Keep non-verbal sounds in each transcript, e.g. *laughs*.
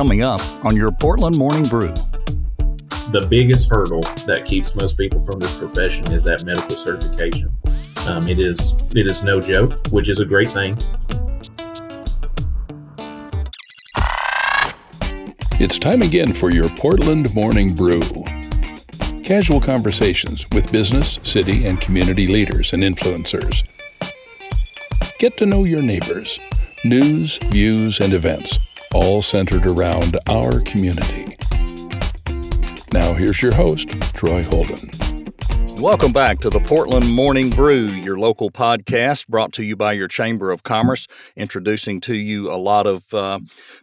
coming up on your Portland Morning Brew. The biggest hurdle that keeps most people from this profession is that medical certification. Um, it is it is no joke, which is a great thing. It's time again for your Portland Morning Brew. Casual conversations with business, city, and community leaders and influencers. Get to know your neighbors. News, views, and events, all centered around our community. Now, here's your host, Troy Holden. Welcome back to the Portland Morning Brew, your local podcast brought to you by your Chamber of Commerce, introducing to you a lot of uh,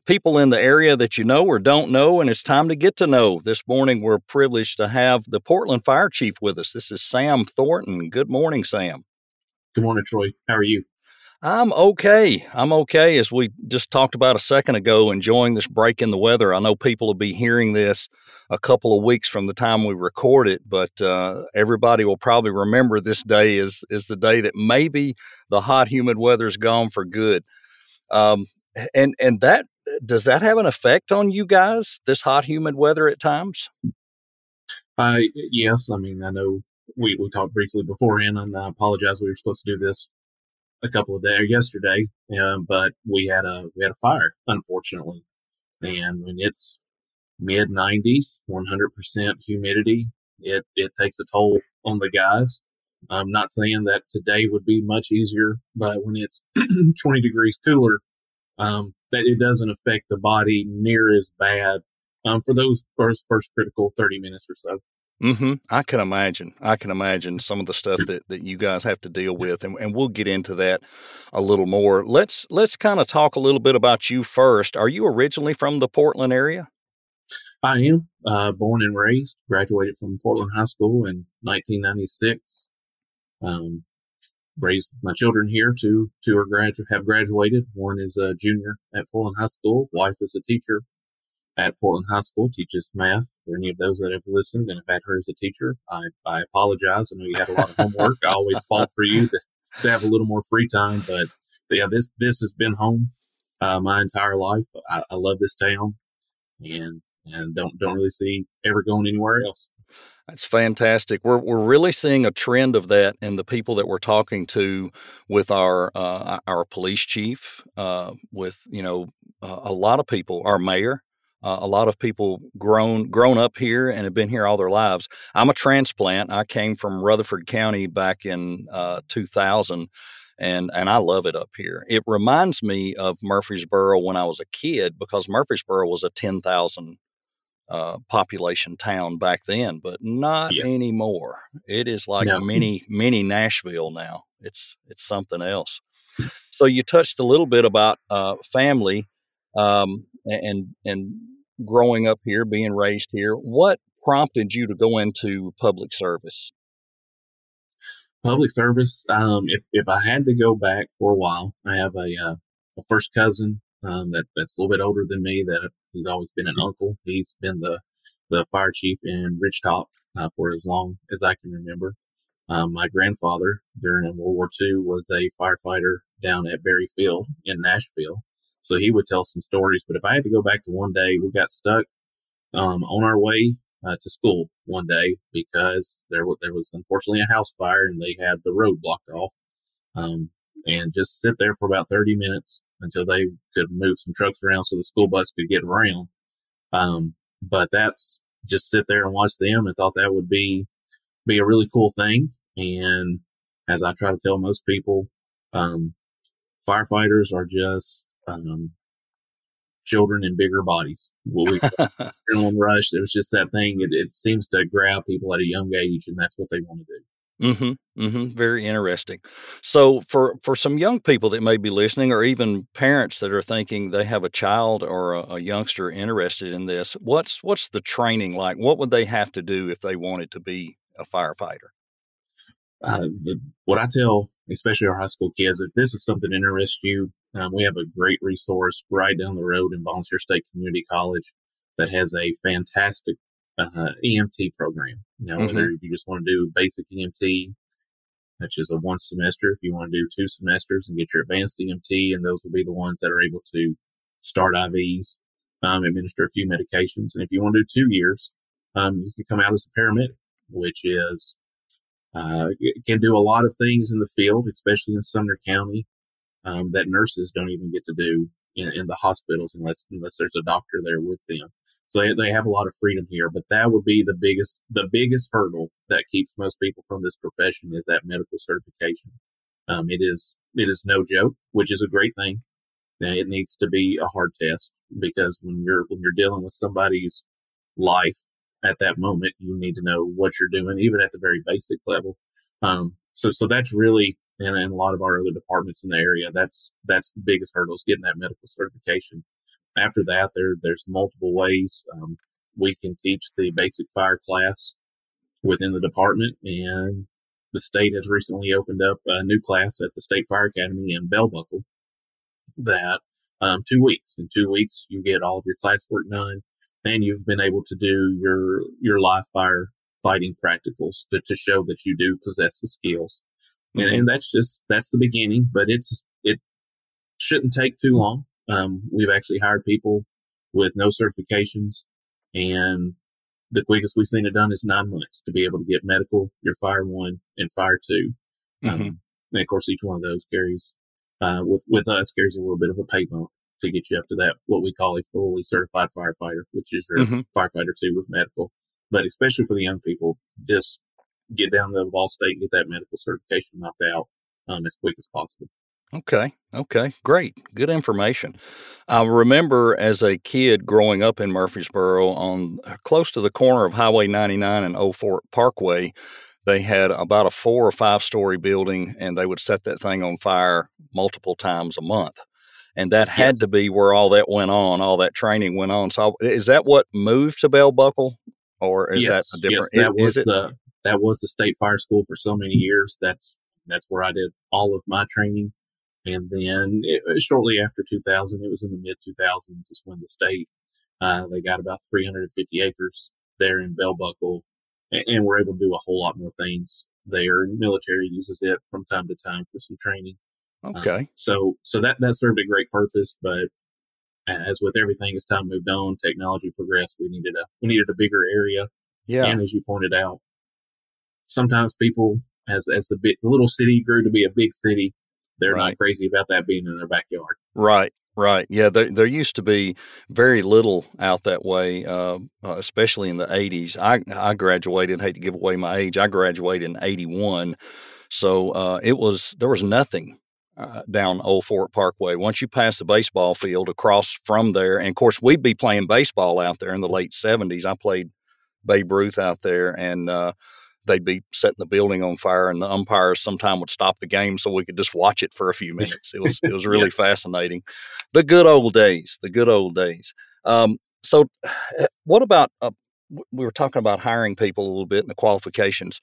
people in the area that you know or don't know, and it's time to get to know. This morning, we're privileged to have the Portland Fire Chief with us. This is Sam Thornton. Good morning, Sam. Good morning, Troy. How are you? I'm okay. I'm okay. As we just talked about a second ago, enjoying this break in the weather. I know people will be hearing this a couple of weeks from the time we record it, but uh, everybody will probably remember this day is is the day that maybe the hot, humid weather's gone for good. Um, and and that does that have an effect on you guys? This hot, humid weather at times. I yes. I mean, I know we, we talked briefly beforehand, and I apologize. We were supposed to do this a couple of days yesterday, um, but we had a we had a fire, unfortunately, and when it's mid 90s, 100% humidity, it it takes a toll on the guys. I'm not saying that today would be much easier, but when it's *clears throat* 20 degrees cooler, um, that it doesn't affect the body near as bad um, for those first first critical 30 minutes or so. Mm-hmm. I can imagine. I can imagine some of the stuff that, that you guys have to deal with, and, and we'll get into that a little more. Let's let's kind of talk a little bit about you first. Are you originally from the Portland area? I am uh, born and raised. Graduated from Portland High School in 1996. Um, raised my children here. Two two are gradu- have graduated. One is a junior at Portland High School. Wife is a teacher at Portland High School, teaches math. For any of those that have listened and have had her as a teacher, I, I apologize. I know you had a lot of homework. I always fought for you to, to have a little more free time, but yeah, this this has been home uh, my entire life. I, I love this town, and and don't don't really see ever going anywhere else. That's fantastic. We're we're really seeing a trend of that in the people that we're talking to with our uh, our police chief, uh, with you know uh, a lot of people, our mayor, uh, a lot of people grown grown up here and have been here all their lives. I'm a transplant. I came from Rutherford County back in uh, 2000, and and I love it up here. It reminds me of Murfreesboro when I was a kid because Murfreesboro was a 10,000 uh, population town back then, but not yes. anymore. It is like no. mini mini Nashville now. It's it's something else. So you touched a little bit about uh, family. Um, and and growing up here, being raised here, what prompted you to go into public service? Public service. Um, if if I had to go back for a while, I have a uh, a first cousin um, that that's a little bit older than me. That he's always been an uncle. He's been the the fire chief in Ridgetop uh, for as long as I can remember. Um, my grandfather during World War II was a firefighter down at Berry Field in Nashville. So he would tell some stories. But if I had to go back to one day, we got stuck um, on our way uh, to school one day because there, there was unfortunately a house fire and they had the road blocked off. Um, and just sit there for about 30 minutes until they could move some trucks around so the school bus could get around. Um, but that's just sit there and watch them and thought that would be, be a really cool thing. And as I try to tell most people, um, firefighters are just um, children in bigger bodies. What we *laughs* adrenaline rush. It was just that thing. It, it, seems to grab people at a young age, and that's what they want to do. Mm-hmm, mm-hmm. Very interesting. So, for for some young people that may be listening, or even parents that are thinking they have a child or a, a youngster interested in this, what's what's the training like? What would they have to do if they wanted to be a firefighter? Uh, the, what I tell, especially our high school kids, if this is something that interests you, um, we have a great resource right down the road in Volunteer State Community College that has a fantastic uh, EMT program. Now, mm-hmm. whether you just want to do basic EMT, which is a one semester, if you want to do two semesters and get your advanced EMT, and those will be the ones that are able to start IVs. um, administer a few medications. And if you want to do two years, um, you can come out as a paramedic, which is uh, can do a lot of things in the field, especially in Sumner County, um, that nurses don't even get to do in, in, the hospitals unless unless there's a doctor there with them. So they, they have a lot of freedom here. But that would be the biggest the biggest hurdle that keeps most people from this profession is that medical certification. Um, it is it is no joke, which is a great thing. Now, it needs to be a hard test because when you're when you're dealing with somebody's life at that moment, you need to know what you're doing, even at the very basic level. Um, so so that's really and, and a lot of our other departments in the area, that's that's the biggest hurdle is getting that medical certification. After that, there there's multiple ways um, we can teach the basic fire class within the department, and the state has recently opened up a new class at the State Fire Academy in Bell Buckle that um, two weeks. In two weeks, you get all of your classwork done, and you've been able to do your your live fire fighting practicals to, to show that you do possess the skills. And, and, that's just that's the beginning, but it's it shouldn't take too long. Um, we've actually hired people with no certifications, and the quickest we've seen it done is nine months to be able to get medical, your fire one, and fire 2 mm-hmm. um, and of course, each one of those carries uh, with with us carries a little bit of a pay bump to get you up to that what we call a fully certified firefighter, which is your mm-hmm. firefighter two with medical. But especially for the young people, just get down to Vol State and get that medical certification knocked out um, as quick as possible. Okay. Okay. Great. Good information. I remember as a kid growing up in Murfreesboro on close to the corner of Highway 99 and Old Fort Parkway, they had about a four or five story building and they would set that thing on fire multiple times a month. And that had yes. to be where all that went on, all that training went on. So is that what moved to Bell Buckle? Or is yes. that a different yes, that was the that was the state fire school for so many years. That's that's where I did all of my training. And then it, uh, shortly after 2000, it was in the mid 2000s, is when the state uh, they got about 350 acres there in Bell Buckle, and, and we're able to do a whole lot more things there. Military uses it from time to time for some training. Uh, okay. Um, so so that that served a great purpose, but as with everything, as time moved on, technology progressed. We needed a we needed a bigger area. Yeah. And as you pointed out, sometimes people, as as the big, little city grew to be a big city, they're right. not crazy about that being in their backyard. Right. Right. Yeah. There, there used to be very little out that way, uh, uh, especially in the 80s. I, I graduated, hate to give away my age, I graduated in 81. So uh, it was, there was nothing uh, down Old Fort Parkway. Once you pass the baseball field across from there, and of course, we'd be playing baseball out there in the late 70s. I played Babe Ruth out there, and uh, they'd be setting the building on fire, and the umpires sometime would stop the game so we could just watch it for a few *laughs* minutes. It was it was really yes. fascinating. The good old days, the good old days. Um, so, what about? Uh, we were talking about hiring people a little bit and the qualifications.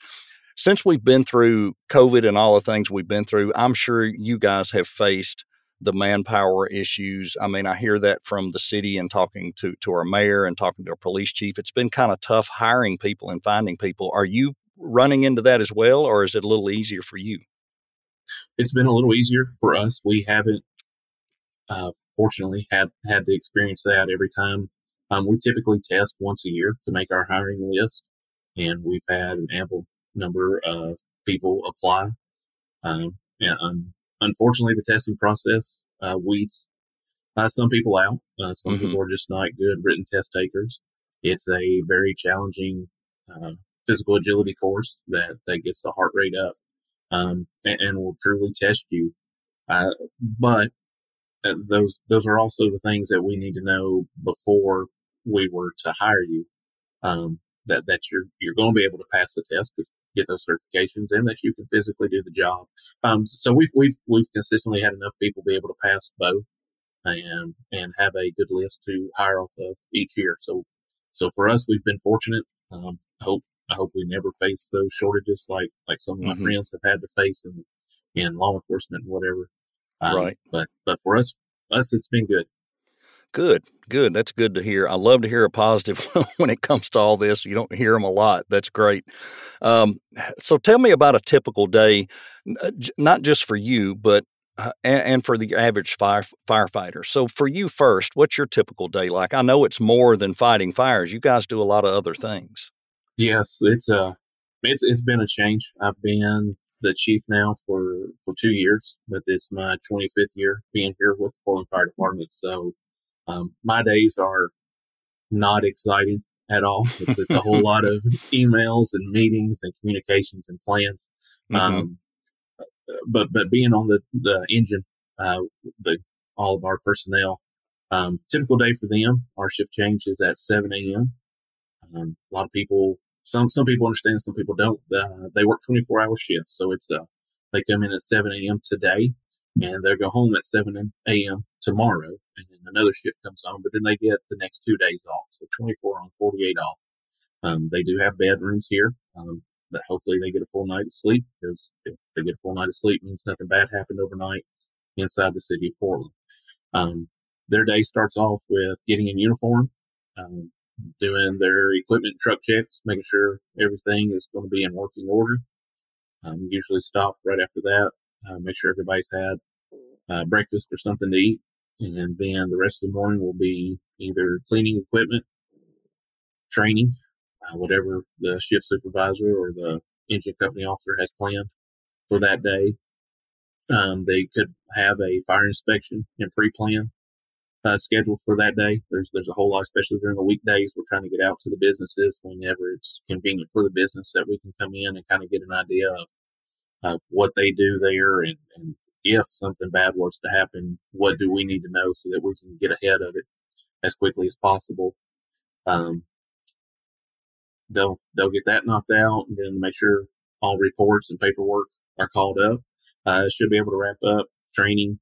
Since we've been through COVID and all the things we've been through, I'm sure you guys have faced the manpower issues. I mean, I hear that from the city and talking to to our mayor and talking to our police chief. It's been kind of tough hiring people and finding people. Are you running into that as well, or is it a little easier for you? It's been a little easier for us. We haven't, uh, fortunately, had had to experience that every time. Um, we typically test once a year to make our hiring list, and we've had an ample number of people apply. Um, and um, unfortunately, the testing process uh, weeds uh, some people out. Uh, some mm-hmm. people are just not good written test takers. It's a very challenging uh, physical agility course that, that gets the heart rate up um, and, and, will truly test you. Uh, but those those are also the things that we need to know before we were to hire you. Um, that that you're you're going to be able to pass the test, get those certifications, and that you can physically do the job. Um, so we've we've we've consistently had enough people be able to pass both, and and have a good list to hire off of each year. So so for us, we've been fortunate. Um, hope I hope we never face those shortages like like some of my mm-hmm. friends have had to face in in law enforcement and whatever. Um, right. But but for us us it's been good. Good, good. That's good to hear. I love to hear a positive *laughs* when it comes to all this. You don't hear them a lot. That's great. Um, so tell me about a typical day, uh, not just for you, but uh, and, and, for the average fire, firefighter. So, for you first, what's your typical day like? I know it's more than fighting fires. You guys do a lot of other things. Yes, it's a uh, it's it's been a change. I've been the chief now for for two years, but it's my 25th year being here with the Portland Fire Department. So, um, my days are not exciting at all. It's, it's a whole *laughs* lot of emails and meetings and communications and plans. Mm-hmm. Um, but but being on the the engine, uh, the all of our personnel, um, typical day for them, our shift change is at 7 a.m. Um, a lot of people, some some people understand, some people don't. Uh, they work 24 hour shifts, so it's uh, they come in at 7 a.m. today, and they'll go home at 7 a.m. tomorrow, and then another shift comes on. But then they get the next two days off, so 24 on, 48 off. Um, they do have bedrooms here. Um, that hopefully they get a full night of sleep because if they get a full night of sleep means nothing bad happened overnight inside the city of Portland. Um, their day starts off with getting in uniform, um, doing their equipment truck checks, making sure everything is going to be in working order. Um, usually stop right after that, uh, make sure everybody's had uh, breakfast or something to eat. And then the rest of the morning will be either cleaning equipment, training, uh, whatever the shift supervisor or the engine company officer has planned for that day. Um, they could have a fire inspection and pre-plan uh, for that day. There's there's a whole lot, especially during the weekdays. We're trying to get out to the businesses whenever it's convenient for the business that we can come in and kind of get an idea of of what they do there and, and if something bad was to happen, what do we need to know so that we can get ahead of it as quickly as possible. Um, they'll they'll get that knocked out and then make sure all reports and paperwork are called up. Uh, should be able to wrap up training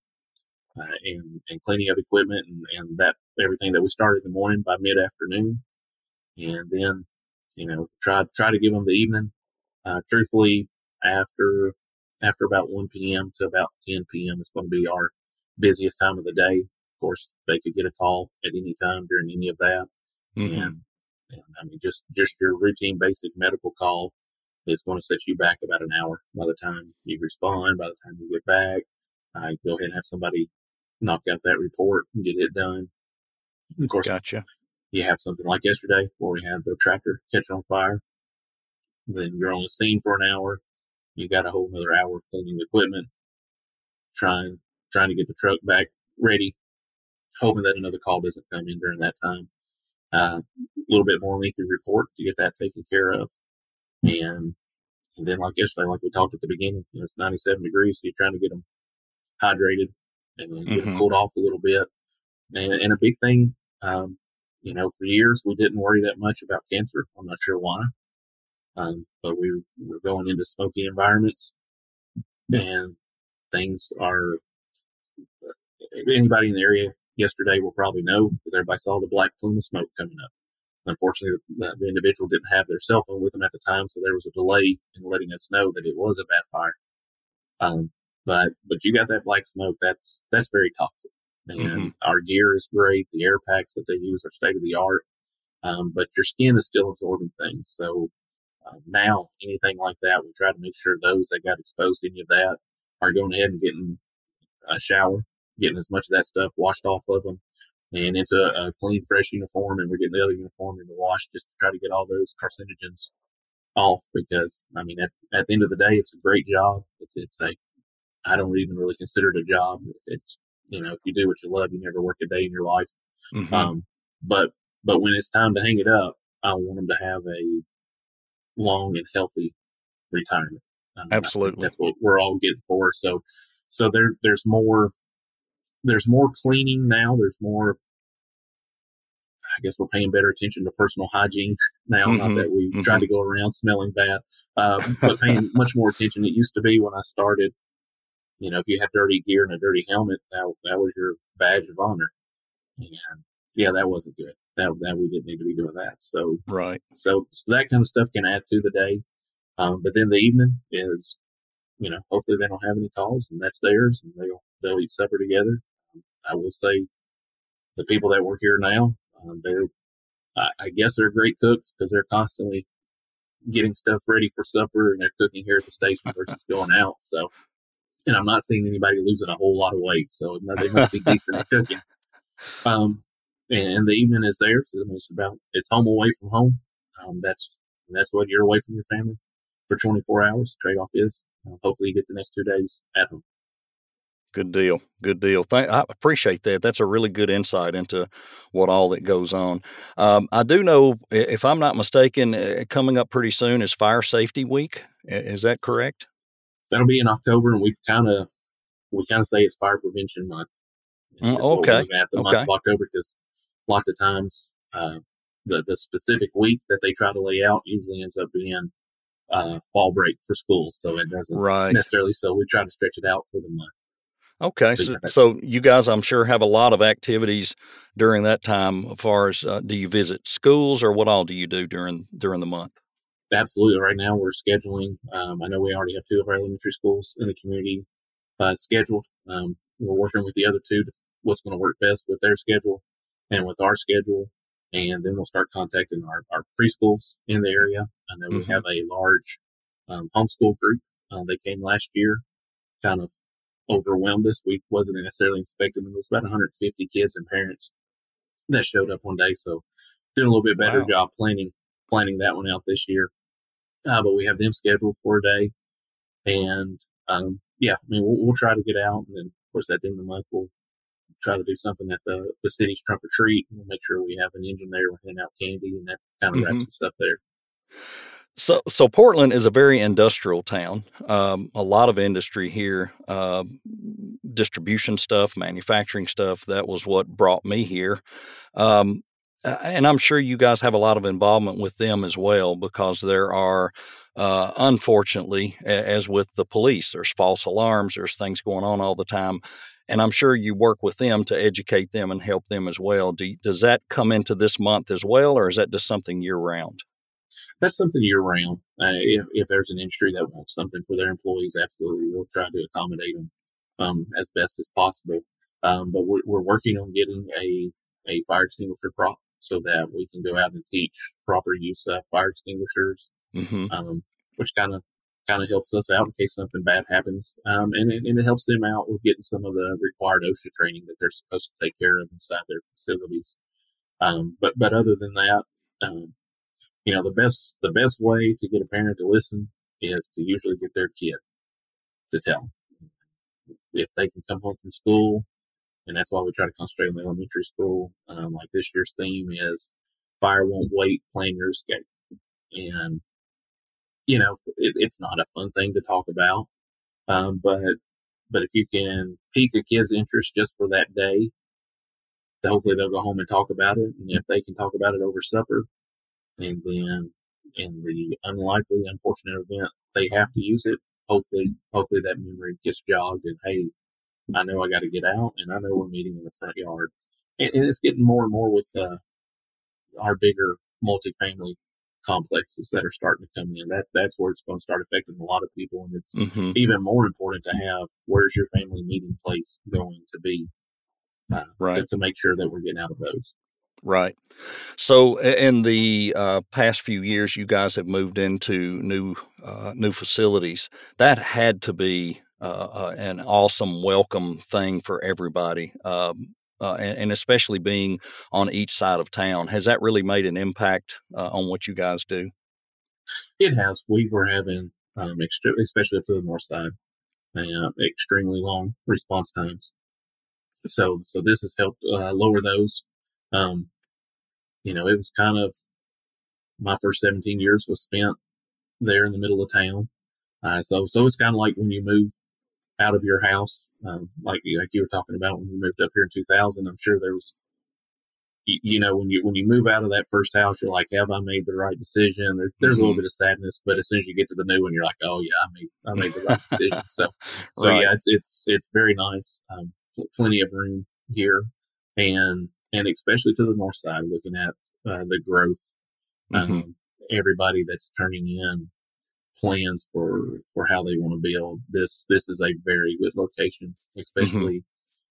uh, and and cleaning of equipment and, and that everything that we started in the morning by mid afternoon, and then you know try try to give them the evening. Uh, truthfully, after after about 1 p.m. to about 10 p.m. is going to be our busiest time of the day. Of course, they could get a call at any time during any of that, mm-hmm. and and I mean, just just your routine basic medical call is going to set you back about an hour by the time you respond. By the time you get back, I go ahead and have somebody knock out that report and get it done. of course, gotcha. You have something like yesterday where we had the tractor catch on fire. Then you're on the scene for an hour. You got a whole another hour of cleaning the equipment, trying trying to get the truck back ready, hoping that another call doesn't come in during that time uh, a little bit more lengthy report to get that taken care of. And, and then like yesterday, like we talked at the beginning, you know, it's 97 degrees. So you're trying to get them hydrated and mm-hmm. cooled off a little bit. And, and a big thing, um, you know, for years we didn't worry that much about cancer. I'm not sure why. Um, but we were going into smoky environments and things are anybody in the area yesterday will probably know because everybody saw the black plume of smoke coming up. Unfortunately, the, the, individual didn't have their cell phone with them at the time, so there was a delay in letting us know that it was a bad fire. Um, but but you got that black smoke. That's that's very toxic. And mm-hmm. our gear is great. The air packs that they use are state of the art. Um, but your skin is still absorbing things. So uh, now anything like that, we try to make sure those that got exposed to any of that are going ahead and getting a shower getting as much of that stuff washed off of them and into a clean, fresh uniform. And we're getting the other uniform in the wash just to try to get all those carcinogens off because, I mean, at, at the end of the day, it's a great job. It's, it's like, I don't even really consider it a job. It's, you know, if you do what you love, you never work a day in your life. Mm-hmm. Um, but, but when it's time to hang it up, I want them to have a long and healthy retirement. Um, Absolutely. That's what we're all getting for. So, so there, there's more there's more cleaning now. There's more. I guess we're paying better attention to personal hygiene *laughs* now. Mm-hmm, not that we mm-hmm. try to go around smelling bad, uh, but paying much more attention. It used to be when I started. You know, if you had dirty gear and a dirty helmet, that that was your badge of honor. And yeah, that wasn't good. That that we didn't need to be doing that. So right. So, so that kind of stuff can add to the day. Um, but then the evening is, you know, hopefully they don't have any calls and that's theirs and they'll they'll eat supper together I will say the people that work here now, um, they're, I, I, guess they're great cooks because they're constantly getting stuff ready for supper and they're cooking here at the station versus *laughs* going out. So and I'm not seeing anybody losing a whole lot of weight, so they must be decent at cooking. *laughs* Um, and the evening is there. So it's about it's home away from home. Um, that's that's what you're away from your family for 24 hours. Trade off is uh, hopefully you get the next two days at home. Good deal. Good deal. Thank, I appreciate that. That's a really good insight into what all that goes on. Um, I do know, if I'm not mistaken, uh, coming up pretty soon is Fire Safety Week. Is that correct? That'll be in October, and we've kind of we kind of say it's Fire Prevention Month. Mm, okay. At the okay. month of October, because lots of times uh, the the specific week that they try to lay out usually ends up being uh, fall break for schools, so it doesn't right. necessarily. So we try to stretch it out for the month. Okay, so, so, you guys, I'm sure, have a lot of activities during that time. As far as uh, do you visit schools, or what all do you do during during the month? Absolutely. Right now, we're scheduling. Um, I know we already have two of our elementary schools in the community uh, scheduled. Um, we're working with the other two to what's going to work best with their schedule and with our schedule, and then we'll start contacting our, our preschools in the area. I know mm-hmm. we have a large um, homeschool group. Uh, they came last year, kind of overwhelmed us. We wasn't necessarily expecting them. It was about 150 kids and parents that showed up one day. So doing a little bit better wow. job planning planning that one out this year. Uh, but we have them scheduled for a day, and um, yeah, I mean we'll, we'll, try to get out, and then of course at the end of the month we'll try to do something at the the city's trunk or treat. We'll make sure we have an engine there. We'll hand out candy, and that kind of mm-hmm. wraps the stuff there. So, so Portland is a very industrial town. Um, a lot of industry here, uh, distribution stuff, manufacturing stuff. That was what brought me here. Um, and I'm sure you guys have a lot of involvement with them as well because there are, uh, unfortunately, as with the police, there's false alarms, there's things going on all the time. And I'm sure you work with them to educate them and help them as well. Do, does that come into this month as well, or is that just something year round? that's something year round. Uh, if, if there's an industry that wants something for their employees, absolutely, we'll try to accommodate them um, as best as possible. Um, but we're, we're, working on getting a, a fire extinguisher prop so that we can go out and teach proper use of fire extinguishers, mm-hmm. um, which kind of kind of helps us out in case something bad happens, um, and, it, and it helps them out with getting some of the required OSHA training that they're supposed to take care of inside their facilities. Um, but but other than that, um, you know, the best the best way to get a parent to listen is to usually get their kid to tell. If they can come home from school, and that's why we try to concentrate on the elementary school. Um, like this year's theme is "Fire Won't Wait, Plan Your Escape," and you know, it, it's not a fun thing to talk about, um, but but if you can pique a kid's interest just for that day, hopefully they'll go home and talk about it. And if they can talk about it over supper, and then in the unlikely, unfortunate event they have to use it, hopefully, hopefully that memory gets jogged and hey, I know I got to get out, and I know we're meeting in the front yard, and, and it's getting more and more with uh, our bigger multifamily complexes that are starting to come in. That that's where it's going to start affecting a lot of people, and it's mm-hmm. even more important to have where's your family meeting place going to be, uh, right. to, to make sure that we're getting out of those. Right. So, in the uh, past few years, you guys have moved into new uh, new facilities. That had to be uh, uh an awesome welcome thing for everybody, um, uh, and, and, especially being on each side of town. Has that really made an impact uh, on what you guys do? It has. We were having, um, extre- especially up to the north side, extremely long response times. So, so this has helped lower those um, you know, it was kind of my first 17 years was spent there in the middle of town. Uh, so, so it's kind of like when you move out of your house, um, like, like you were talking about when you moved up here in 2000, I'm sure there was, you, you, know, when you, when you move out of that first house, you're like, have I made the right decision? There, there's mm-hmm. a little mm-hmm. bit of sadness, but as soon as you get to the new one, you're like, oh yeah, I made, I made the right *laughs* decision. So, so right. yeah, it's, it's, it's very nice. Um, plenty of room here and and especially to the north side, looking at uh, the growth. Mm-hmm. Um, everybody that's turning in plans for for how they want to build this. This is a very good location, especially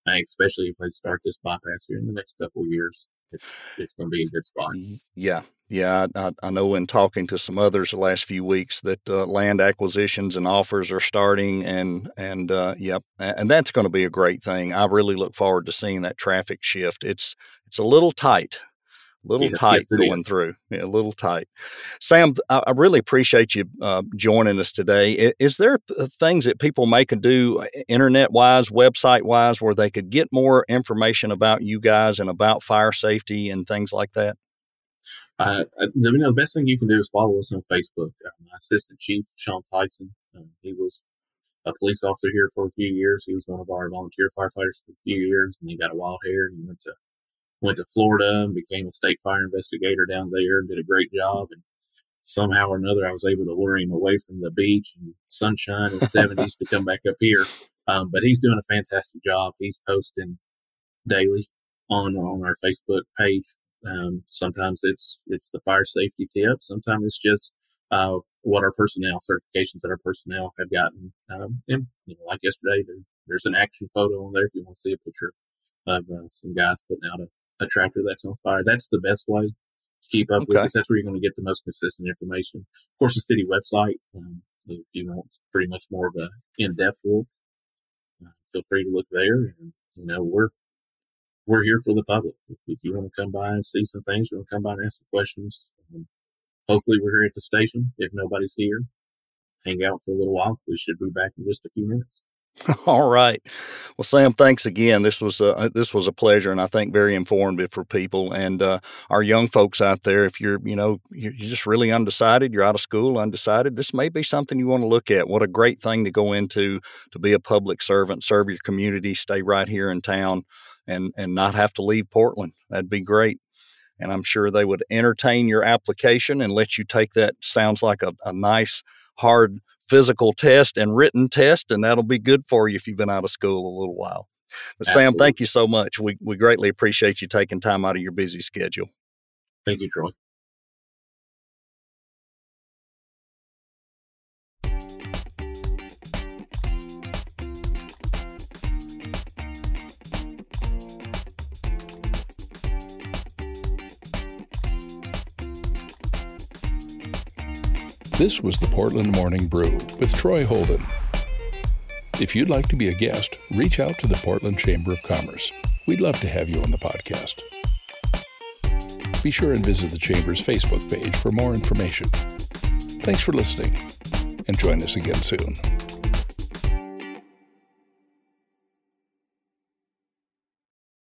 and especially if they start this bypass here in the next couple of years, it's it's going to be a good spot. Yeah, yeah. I, I, know in talking to some others the last few weeks that uh, land acquisitions and offers are starting, and and uh, yep, and that's going to be a great thing. I really look forward to seeing that traffic shift. It's it's a little tight little yes, tight yes, going is. through. Yeah, a little tight. Sam, I, I really appreciate you uh, joining us today. Is, is, there uh, things that people may could do uh, internet wise, website wise, where they could get more information about you guys and about fire safety and things like that? Uh, uh you know, the best thing you can do is follow us on Facebook. Uh, my assistant chief, Sean Tyson, um, he was a police officer here for a few years. He was one of our volunteer firefighters for a few years, and he got a wild hair and he went to went to Florida and became a state fire investigator down there and did a great job. And somehow or another, I was able to lure him away from the beach and sunshine and 70s to come back up here. Um, but he's doing a fantastic job. He's posting daily on on our Facebook page. Um, sometimes it's it's the fire safety tip. Sometimes it's just uh, what our personnel certifications that our personnel have gotten. Um, and you know, like yesterday, there, there's an action photo on there if you want to see a picture of uh, some guys putting out a a tractor that's on fire. That's the best way to keep up okay. with this. That's where you're going to get the most consistent information. Of course, the city website, um, if you want pretty much more of a in-depth look, uh, feel free to look there. And, you know, we're, we're here for the public. If, if you want to come by and see some things, you want to come by and ask some questions. Um, hopefully we're here at the station. If nobody's here, hang out for a little while. We should be back in just a few minutes. *laughs* All right. Well, Sam, thanks again. This was a, uh, this was a pleasure, and I think very informative for people and uh, our young folks out there. If you're you know you're just really undecided, you're out of school, undecided, this may be something you want to look at. What a great thing to go into to be a public servant, serve your community, stay right here in town, and and not have to leave Portland. That'd be great. And I'm sure they would entertain your application and let you take that. Sounds like a, a nice hard physical test and written test, and that'll be good for you if you've been out of school a little while. But Sam, thank you so much. We we greatly appreciate you taking time out of your busy schedule. Thank you, Troy. This was the Portland Morning Brew with Troy Holden. If you'd like to be a guest, reach out to the Portland Chamber of Commerce. We'd love to have you on the podcast. Be sure and visit the Chamber's Facebook page for more information. Thanks for listening, and join us again soon.